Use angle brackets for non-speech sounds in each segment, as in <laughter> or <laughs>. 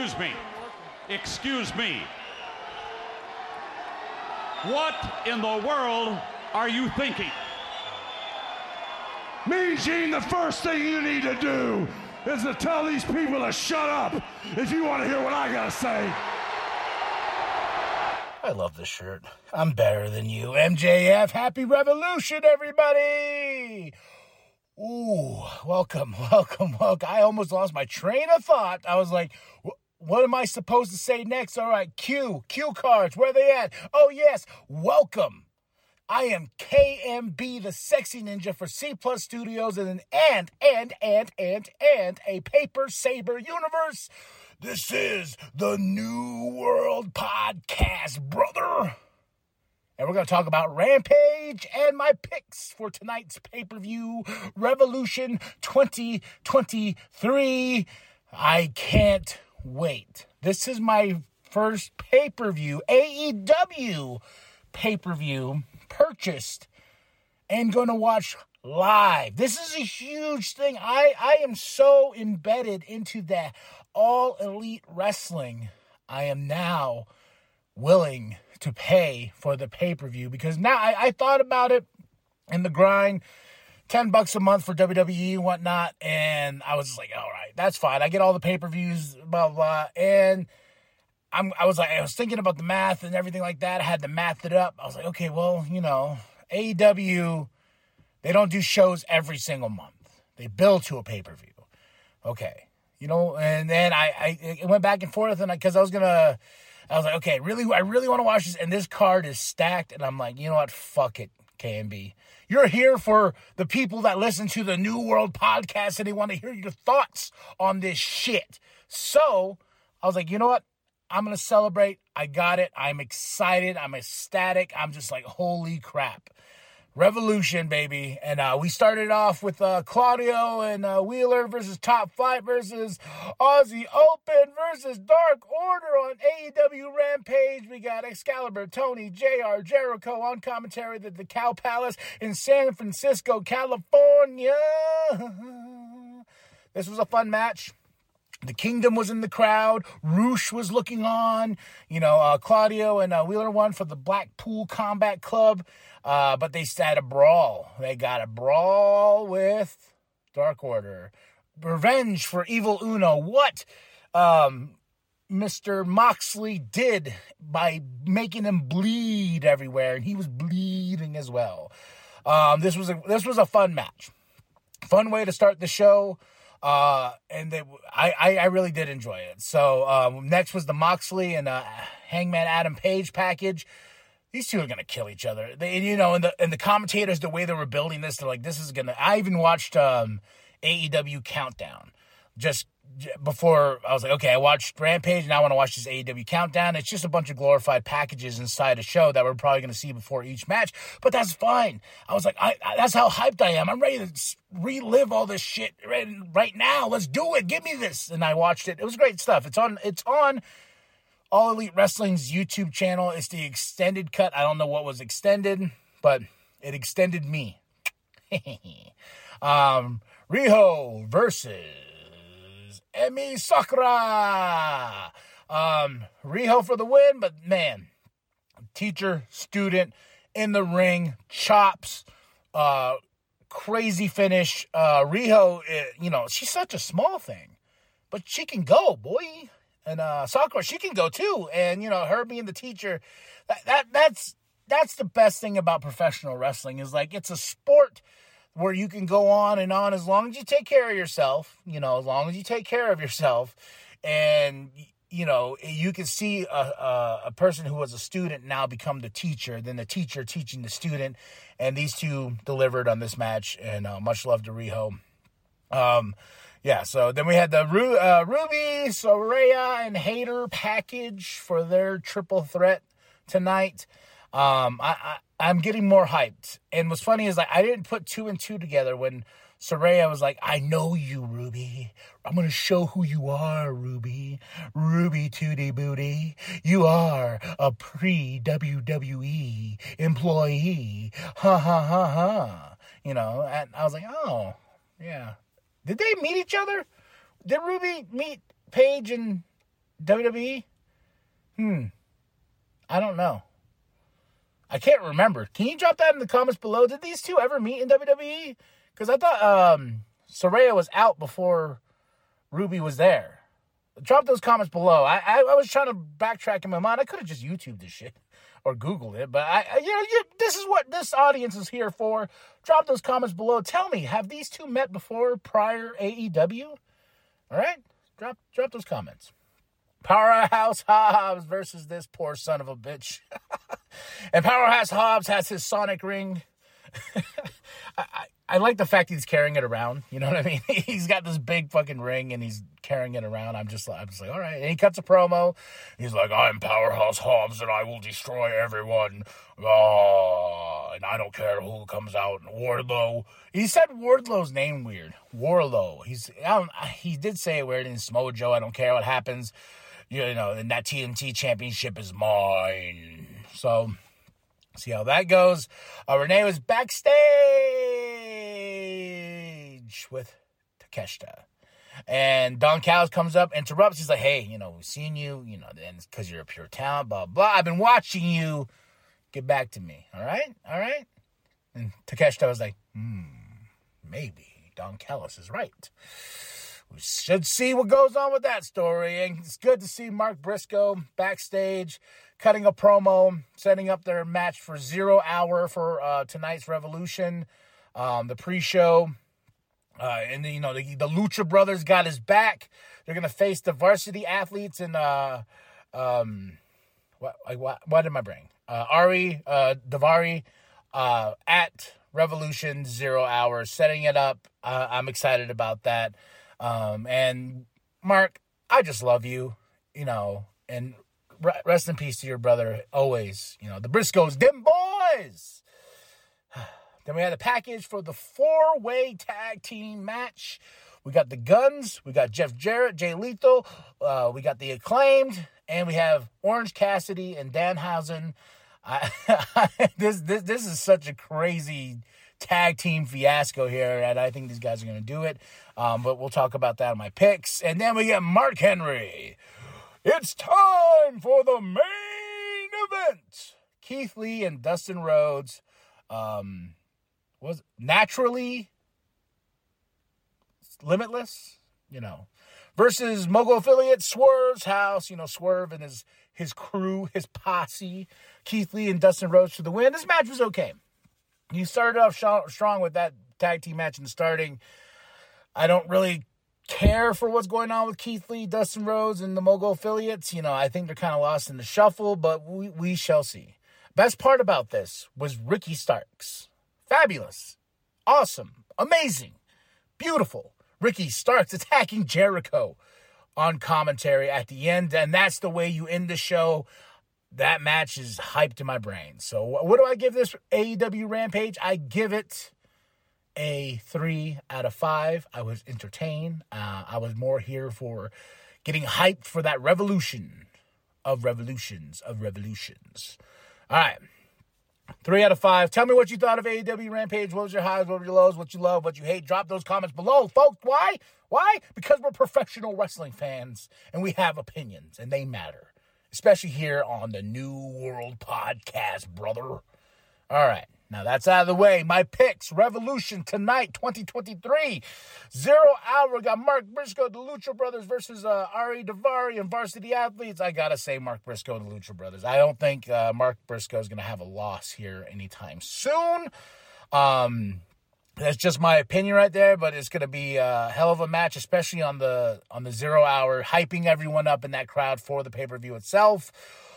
Excuse me. Excuse me. What in the world are you thinking? Me, Gene, the first thing you need to do is to tell these people to shut up if you want to hear what I gotta say. I love this shirt. I'm better than you. MJF, happy revolution, everybody! Ooh, welcome, <laughs> welcome, welcome. I almost lost my train of thought. I was like, what am I supposed to say next? All right, Q, Q cards, where are they at? Oh, yes, welcome. I am KMB, the sexy ninja for C Plus Studios and and and and and and a paper saber universe. This is the New World Podcast, brother. And we're going to talk about Rampage and my picks for tonight's pay per view Revolution 2023. I can't wait. This is my first pay per view, AEW pay per view purchased and going to watch live. This is a huge thing. I, I am so embedded into that all elite wrestling. I am now willing to pay for the pay per view because now I, I thought about it in the grind. 10 bucks a month for WWE and whatnot. And I was like, all right, that's fine. I get all the pay per views, blah, blah. And I'm, I was like, I was thinking about the math and everything like that. I had to math it up. I was like, okay, well, you know, AEW, they don't do shows every single month. They bill to a pay per view. Okay. You know, and then I, I went back and forth and I because I, I was going to, I was like, okay, really, I really want to watch this. And this card is stacked. And I'm like, you know what? Fuck it, KMB. You're here for the people that listen to the New World podcast and they want to hear your thoughts on this shit. So I was like, you know what? I'm going to celebrate. I got it. I'm excited. I'm ecstatic. I'm just like, holy crap. Revolution, baby. And uh, we started off with uh, Claudio and uh, Wheeler versus Top Flight versus Aussie Open versus Dark Order on AEW Rampage. We got Excalibur, Tony, JR, Jericho on commentary at the Cow Palace in San Francisco, California. <laughs> This was a fun match. The Kingdom was in the crowd. Roosh was looking on. You know, uh, Claudio and uh, Wheeler won for the Blackpool Combat Club. Uh, but they had a brawl. They got a brawl with Dark Order. Revenge for Evil Uno. What um, Mr. Moxley did by making him bleed everywhere, and he was bleeding as well. Um, this was a this was a fun match, fun way to start the show. Uh, and they, I, I, I really did enjoy it. So, um, next was the Moxley and, uh, Hangman Adam Page package. These two are gonna kill each other. They, you know, and the, and the commentators, the way they were building this, they're like, this is gonna, I even watched, um, AEW Countdown just before I was like, okay, I watched Rampage, and I want to watch this AEW Countdown. It's just a bunch of glorified packages inside a show that we're probably going to see before each match, but that's fine. I was like, I, I, that's how hyped I am. I'm ready to relive all this shit right, right now. Let's do it. Give me this. And I watched it. It was great stuff. It's on. It's on. All Elite Wrestling's YouTube channel. It's the extended cut. I don't know what was extended, but it extended me. <laughs> um, Riho versus Emi Sakura. Um, Riho for the win, but man, teacher, student in the ring, chops, uh, crazy finish. Uh, Riho, eh, you know, she's such a small thing, but she can go, boy. And uh, Sakura, she can go too. And you know, her being the teacher, that, that that's that's the best thing about professional wrestling is like it's a sport where you can go on and on as long as you take care of yourself, you know, as long as you take care of yourself and you know, you can see a, a, a, person who was a student now become the teacher, then the teacher teaching the student, and these two delivered on this match, and uh, much love to Riho. Um, yeah, so then we had the Ru- uh, Ruby, Saraya, and Hayter package for their triple threat tonight. Um, I, I am getting more hyped. And what's funny is like I didn't put two and two together when Saraya was like, "I know you, Ruby. I'm gonna show who you are, Ruby. Ruby Tootie Booty. You are a pre WWE employee. Ha ha ha ha. You know." And I was like, "Oh, yeah." Did they meet each other? Did Ruby meet Paige and WWE? Hmm. I don't know. I can't remember. Can you drop that in the comments below? Did these two ever meet in WWE? Because I thought um, Saraya was out before Ruby was there. Drop those comments below. I, I, I was trying to backtrack in my mind. I could have just YouTubed this shit <laughs> or Googled it, but I, I you know, you, this is what this audience is here for. Drop those comments below. Tell me, have these two met before prior AEW? All right, drop drop those comments. Powerhouse Hobbs versus this poor son of a bitch. <laughs> and Powerhouse Hobbs has his Sonic ring. <laughs> I, I, I, like the fact he's carrying it around. You know what I mean? <laughs> he's got this big fucking ring and he's carrying it around. I'm just, I'm just like, all right. And he cuts a promo. He's like, I'm Powerhouse Hobbs and I will destroy everyone. Oh, and I don't care who comes out. Wardlow. He said Wardlow's name weird. Warlow. He's, I he did say it weird in Smojo. I don't care what happens you know, and that TNT championship is mine. So, see how that goes. Uh, Renee was backstage with Takeshita. And Don Callis comes up, interrupts. He's like, hey, you know, we've seen you, you know, and because you're a pure talent, blah, blah. I've been watching you. Get back to me. All right? All right? And Takeshita was like, hmm, maybe Don Callis is right we should see what goes on with that story. And it's good to see Mark Briscoe backstage cutting a promo, setting up their match for zero hour for uh, tonight's Revolution, um, the pre show. Uh, and you know the, the Lucha Brothers got his back. They're gonna face the varsity athletes and uh, um, what what what am I bringing? Uh, Ari uh, Daivari uh, at Revolution Zero Hour, setting it up. Uh, I'm excited about that. Um, and Mark, I just love you, you know, and rest in peace to your brother always. You know, the Briscoes, them boys. <sighs> then we had a package for the four way tag team match. We got the Guns, we got Jeff Jarrett, Jay Lethal, uh, we got the Acclaimed, and we have Orange Cassidy and Danhausen. I, <laughs> this this this is such a crazy tag team fiasco here, and I think these guys are going to do it. Um, but we'll talk about that in my picks. And then we get Mark Henry. It's time for the main event. Keith Lee and Dustin Rhodes um, was naturally limitless, you know, versus Mogul affiliate Swerve's house, you know, Swerve and his his crew, his posse, Keith Lee and Dustin Rhodes for the win. This match was okay you started off strong with that tag team match and starting. I don't really care for what's going on with Keith Lee, Dustin Rhodes, and the Mogul affiliates. You know, I think they're kind of lost in the shuffle, but we, we shall see. Best part about this was Ricky Starks. Fabulous. Awesome. Amazing. Beautiful. Ricky Starks <laughs> attacking Jericho on commentary at the end, and that's the way you end the show that match is hyped in my brain. So, what do I give this AEW Rampage? I give it a three out of five. I was entertained. Uh, I was more here for getting hyped for that revolution of revolutions of revolutions. All right. Three out of five. Tell me what you thought of AEW Rampage. What was your highs? What were your lows? What you love? What you hate? Drop those comments below, folks. Why? Why? Because we're professional wrestling fans and we have opinions and they matter especially here on the New World Podcast, brother. All right. Now that's out of the way. My picks Revolution tonight, 2023. Zero hour. Got Mark Briscoe, the Lucha Brothers versus uh, Ari Daivari and Varsity Athletes. I got to say, Mark Briscoe, and the Lucha Brothers. I don't think uh, Mark Briscoe is going to have a loss here anytime soon. Um, that's just my opinion right there, but it's going to be a hell of a match, especially on the on the zero hour, hyping everyone up in that crowd for the pay per view itself.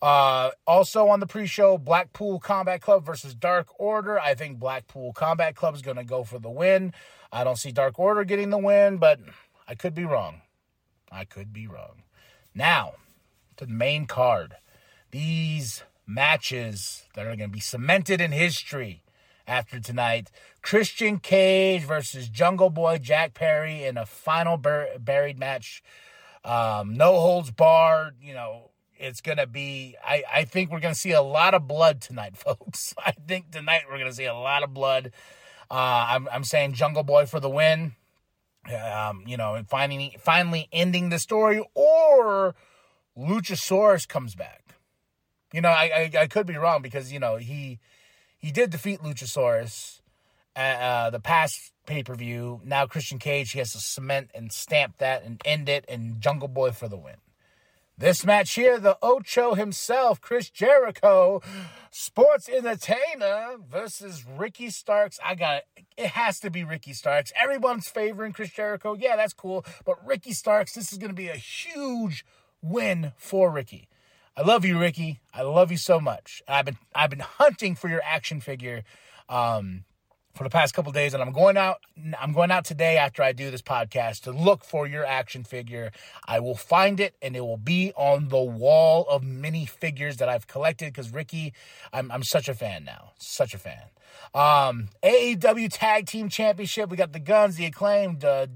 Uh, also on the pre-show, Blackpool Combat Club versus Dark Order. I think Blackpool Combat Club is going to go for the win. I don't see Dark Order getting the win, but I could be wrong. I could be wrong. Now to the main card. These matches that are going to be cemented in history after tonight. Christian Cage versus Jungle Boy Jack Perry in a final bur- buried match. Um, no holds barred. You know, it's going to be, I, I think we're going to see a lot of blood tonight, <laughs> folks. I think tonight we're going to see a lot of blood. Uh, I'm, I'm saying Jungle Boy for the win. Um, you know, and finally, finally ending the story, or Luchasaurus comes back. You know, I, I, I could be wrong because you know he he did defeat Luchasaurus at uh, the past pay per view. Now Christian Cage he has to cement and stamp that and end it, and Jungle Boy for the win. This match here, the Ocho himself, Chris Jericho, sports entertainer versus Ricky Starks. I got it. It has to be Ricky Starks. Everyone's favoring Chris Jericho. Yeah, that's cool. But Ricky Starks, this is going to be a huge win for Ricky. I love you, Ricky. I love you so much. I've been I've been hunting for your action figure. Um, for the past couple days and I'm going out I'm going out today after I do this podcast to look for your action figure. I will find it and it will be on the wall of mini figures that I've collected cuz Ricky I'm I'm such a fan now. Such a fan. Um AEW Tag Team Championship, we got the Guns, the acclaimed uh,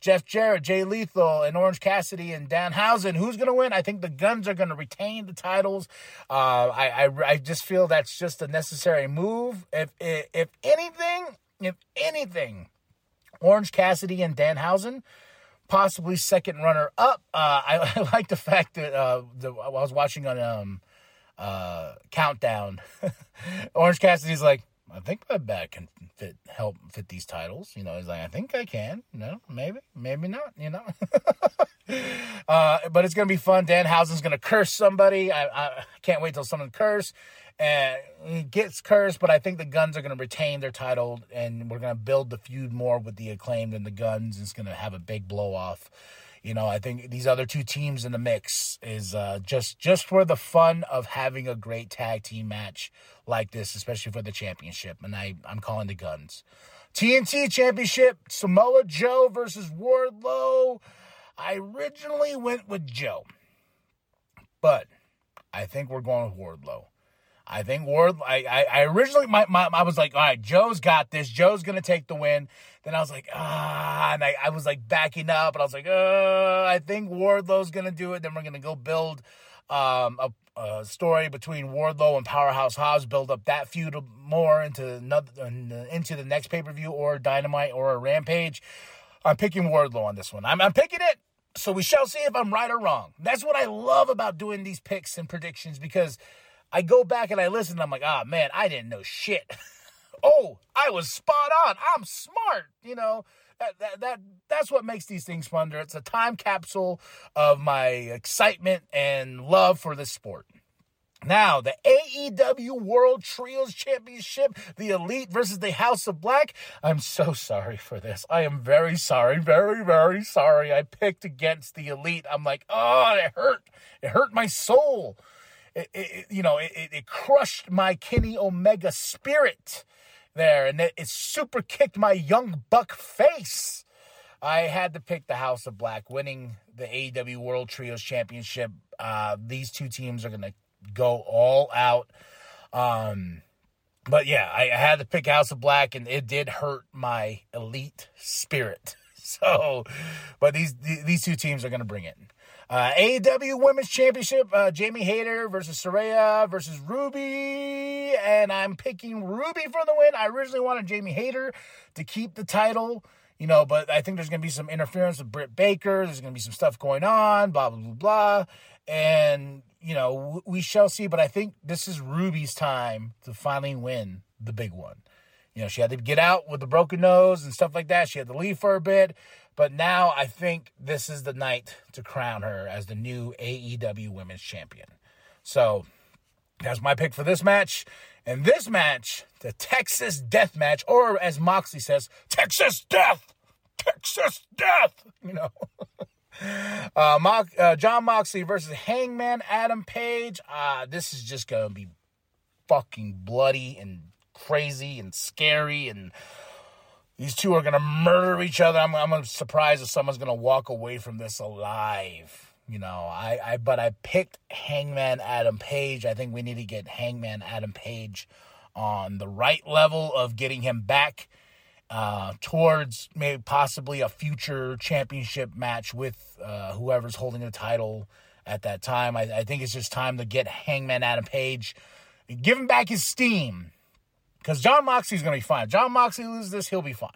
Jeff Jarrett, Jay Lethal, and Orange Cassidy and Danhausen. Who's going to win? I think the Guns are going to retain the titles. Uh, I, I, I just feel that's just a necessary move. If, if, if anything, if anything, Orange Cassidy and Danhausen possibly second runner up. Uh, I, <laughs> I, like the fact that uh, the, I was watching on um, uh, Countdown. <laughs> Orange Cassidy's like, I think my back can fit help fit these titles. You know, he's like, I think I can. Know, maybe, maybe not. You know, <laughs> uh, but it's gonna be fun. Dan Danhausen's gonna curse somebody. I, I can't wait till someone curse. And he gets cursed, but I think the Guns are to retain their title, and we're to build the feud more with the acclaimed and the Guns. It's to have a big blow off you know, I think these other two teams in the mix is uh, just just for the fun of having a great tag team match like this, especially for the championship. And I I'm calling the Guns. TNT Championship: Samoa Joe versus Wardlow. I originally went with Joe, but I think we're going with Wardlow. I think Ward. I, I, I originally my, my I was like, all right, Joe's got this. Joe's gonna take the win. Then I was like, ah, and I, I was like backing up, and I was like, uh, I think Wardlow's gonna do it. Then we're gonna go build um, a, a, story between Wardlow and Powerhouse Hobbs, build up that feud more into another into the next pay per view or Dynamite or a Rampage. I'm picking Wardlow on this one. I'm, I'm picking it. So we shall see if I'm right or wrong. That's what I love about doing these picks and predictions because I go back and I listen and I'm like, ah, oh, man, I didn't know shit. <laughs> oh, I was spot on. I'm smart. You know, that, that, that, that's what makes these things fun. It's a time capsule of my excitement and love for this sport. Now, the AEW World Trios Championship, the Elite versus the House of Black. I'm so sorry for this. I am very sorry, very, very sorry. I picked against the Elite. I'm like, oh, it hurt. It hurt my soul it, it, you know, it, it crushed my Kenny Omega spirit there, and it, it super kicked my young buck face. I had to pick the House of Black, winning the AEW World Trios Championship. Uh, these two teams are going to go all out. Um, but yeah, I, I, had to pick House of Black, and it did hurt my elite spirit. <laughs> So, but these these two teams are going to bring it. Uh, AEW Women's Championship, uh, Jamie Hayter versus Saraya versus Ruby. And I'm picking Ruby for the win. I originally wanted Jamie Hayter to keep the title, you know, but I think there's going to be some interference with Britt Baker. There's going to be some stuff going on, blah, blah, blah, blah. And, you know, we shall see. But I think this is Ruby's time to finally win the big one. You know, she had to get out with the broken nose and stuff like that. She had to leave for a bit. But now I think this is the night to crown her as the new AEW Women's Champion. So that's my pick for this match. And this match, the Texas Death Match, or as Moxley says, Texas Death! Texas Death! <laughs> You know. <laughs> uh, uh, Jon Moxley versus Hangman Adam Page. Uh, this is just going to be fucking bloody and crazy and scary and these two are gonna murder each other. I'm, I'm surprised if someone's gonna walk away from this alive. You know, I, I but I picked Hangman Adam Page. I think we need to get Hangman Adam Page on the right level of getting him back uh, towards maybe possibly a future championship match with uh, whoever's holding the title at that time. I, I think it's just time to get Hangman Adam Page, give him back his steam because Jon Moxley's gonna be fine. Jon Moxley loses this, he'll be fine.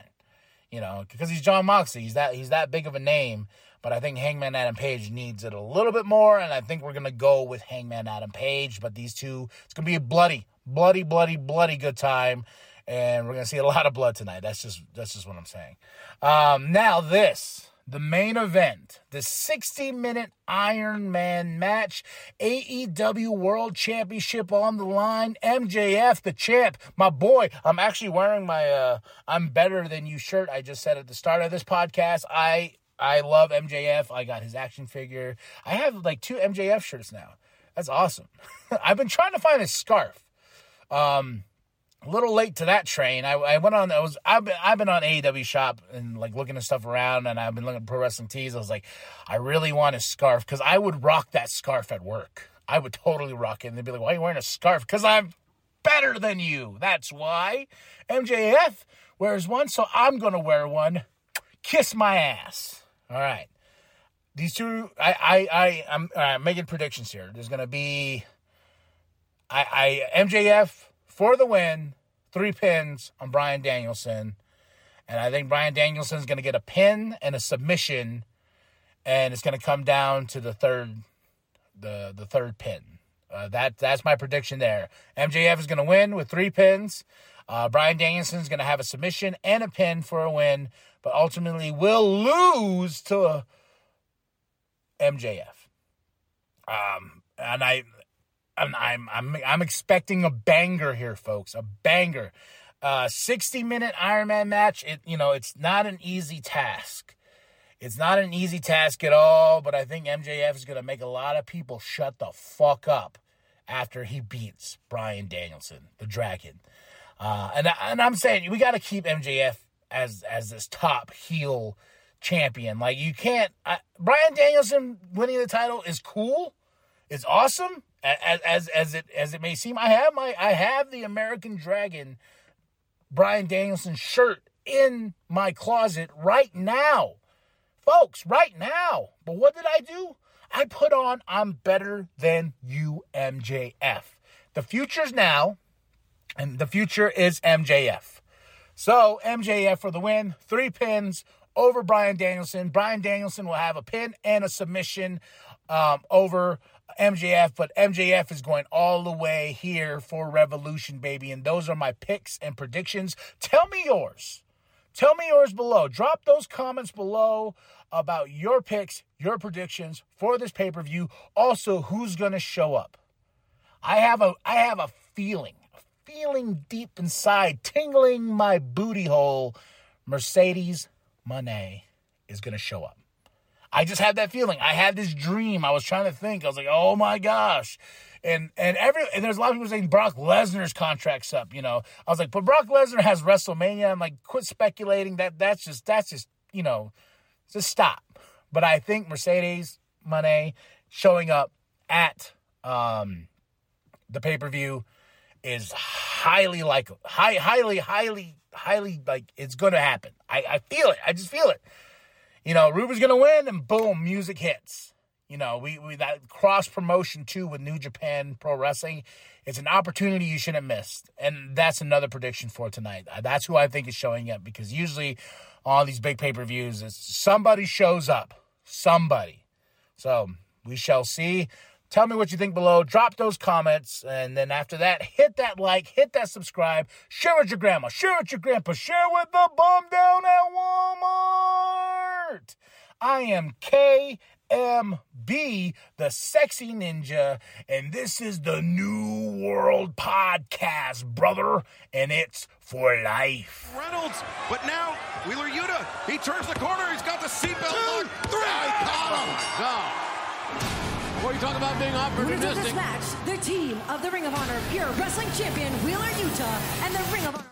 You know, because he's Jon Moxley. He's that he's that big of a name. But I think Hangman Adam Page needs it a little bit more, and I think we're gonna go with Hangman Adam Page. But these two, it's gonna be a bloody, bloody, bloody, bloody good time, and we're gonna see a lot of blood tonight. That's just that's just what I'm saying. Um, now this the main event, the 60 minute Iron Man match, AEW World Championship on the line, MJF, the champ, my boy. I'm actually wearing my uh, I'm Better Than You shirt I just said at the start of this podcast. I I love MJF. I got his action figure. I have like two MJF shirts now. That's awesome. <laughs> I've been trying to find a scarf. Um, a little late to that train. I, I went on. I was. I've been. I've been on AEW shop and like looking at stuff around, and I've been looking at pro wrestling tees. I was like, I really want a scarf because I would rock that scarf at work. I would totally rock it. And they'd be like, Why are you wearing a scarf? Because I'm better than you. That's why. MJF wears one, so I'm gonna wear one. Kiss my ass. All right. These two. I. I. I. I'm uh, making predictions here. There's gonna be. I. I. MJF for the win, three pins on Bryan Danielson. And I think Bryan Danielson is going to get a pin and a submission, and it's going to come down to the third, the the third pin. Uh, that that's my prediction there. MJF is going to win with three pins. Uh, Bryan Danielson is going to have a submission and a pin for a win, but ultimately will lose to MJF. Um, and I I'm I'm I'm, I'm expecting a banger here, folks. A banger. Uh, 60 minute Ironman match. It you know it's not an easy task. It's not an easy task at all. But I think MJF is gonna make a lot of people shut the fuck up after he beats Bryan Danielson, the Dragon. Uh, and and I'm saying we got to keep MJF as as this top heel champion. Like you can't. Uh, Bryan Danielson winning the title is cool. It's awesome as, as as it as it may seem, I have my I have the American Dragon Bryan Danielson shirt in my closet right now. Folks, right now. But what did I do? I put on I'm better than you MJF. The future's now and the future is MJF. So, MJF for the win, 3 pins over Bryan Danielson. Bryan Danielson will have a pin and a submission um, over MJF, but MJF is going all the way here for Revolution, baby. And those are my picks and predictions. Tell me yours. Tell me yours below. Drop those comments below about your picks, your predictions for this pay-per-view. Also, who's going to show up. I have a I have a feeling, a feeling deep inside, tingling my booty hole. Mercedes Moné is going to show up. I just had that feeling. I had this dream. I was trying to think. I was like, oh my gosh. And and every and there's a lot of people saying Brock Lesnar's contract's up, you know. I was like, but Brock Lesnar has WrestleMania. I'm like, quit speculating. That that's just that's just, you know, just stop. But I think Mercedes Moné showing up at um the pay-per-view is highly like high highly, highly, highly like it's gonna happen. I, I feel it. I just feel it you know, Ruby's gonna win, and boom, music hits. You know, we, we that cross promotion too with New Japan Pro Wrestling. It's an opportunity you shouldn't miss, and that's another prediction for tonight. Uh, that's who I think is showing up because usually on these big pay per views, somebody shows up, somebody. So we shall see. Tell me what you think below. Drop those comments. And then after that, hit that like, hit that subscribe, share with your grandma, share with your grandpa, share with the bum down at Walmart. I am KMB, the sexy ninja, and this is the New World Podcast, brother, and it's for life. Reynolds, but now Wheeler Yuta, he turns the corner, he's got the seatbelt on. Three, oh, God. Before you talk about being opportunistic. This match, the team of the Ring of Honor Pure Wrestling Champion Wheeler Yuta and the Ring of Honor.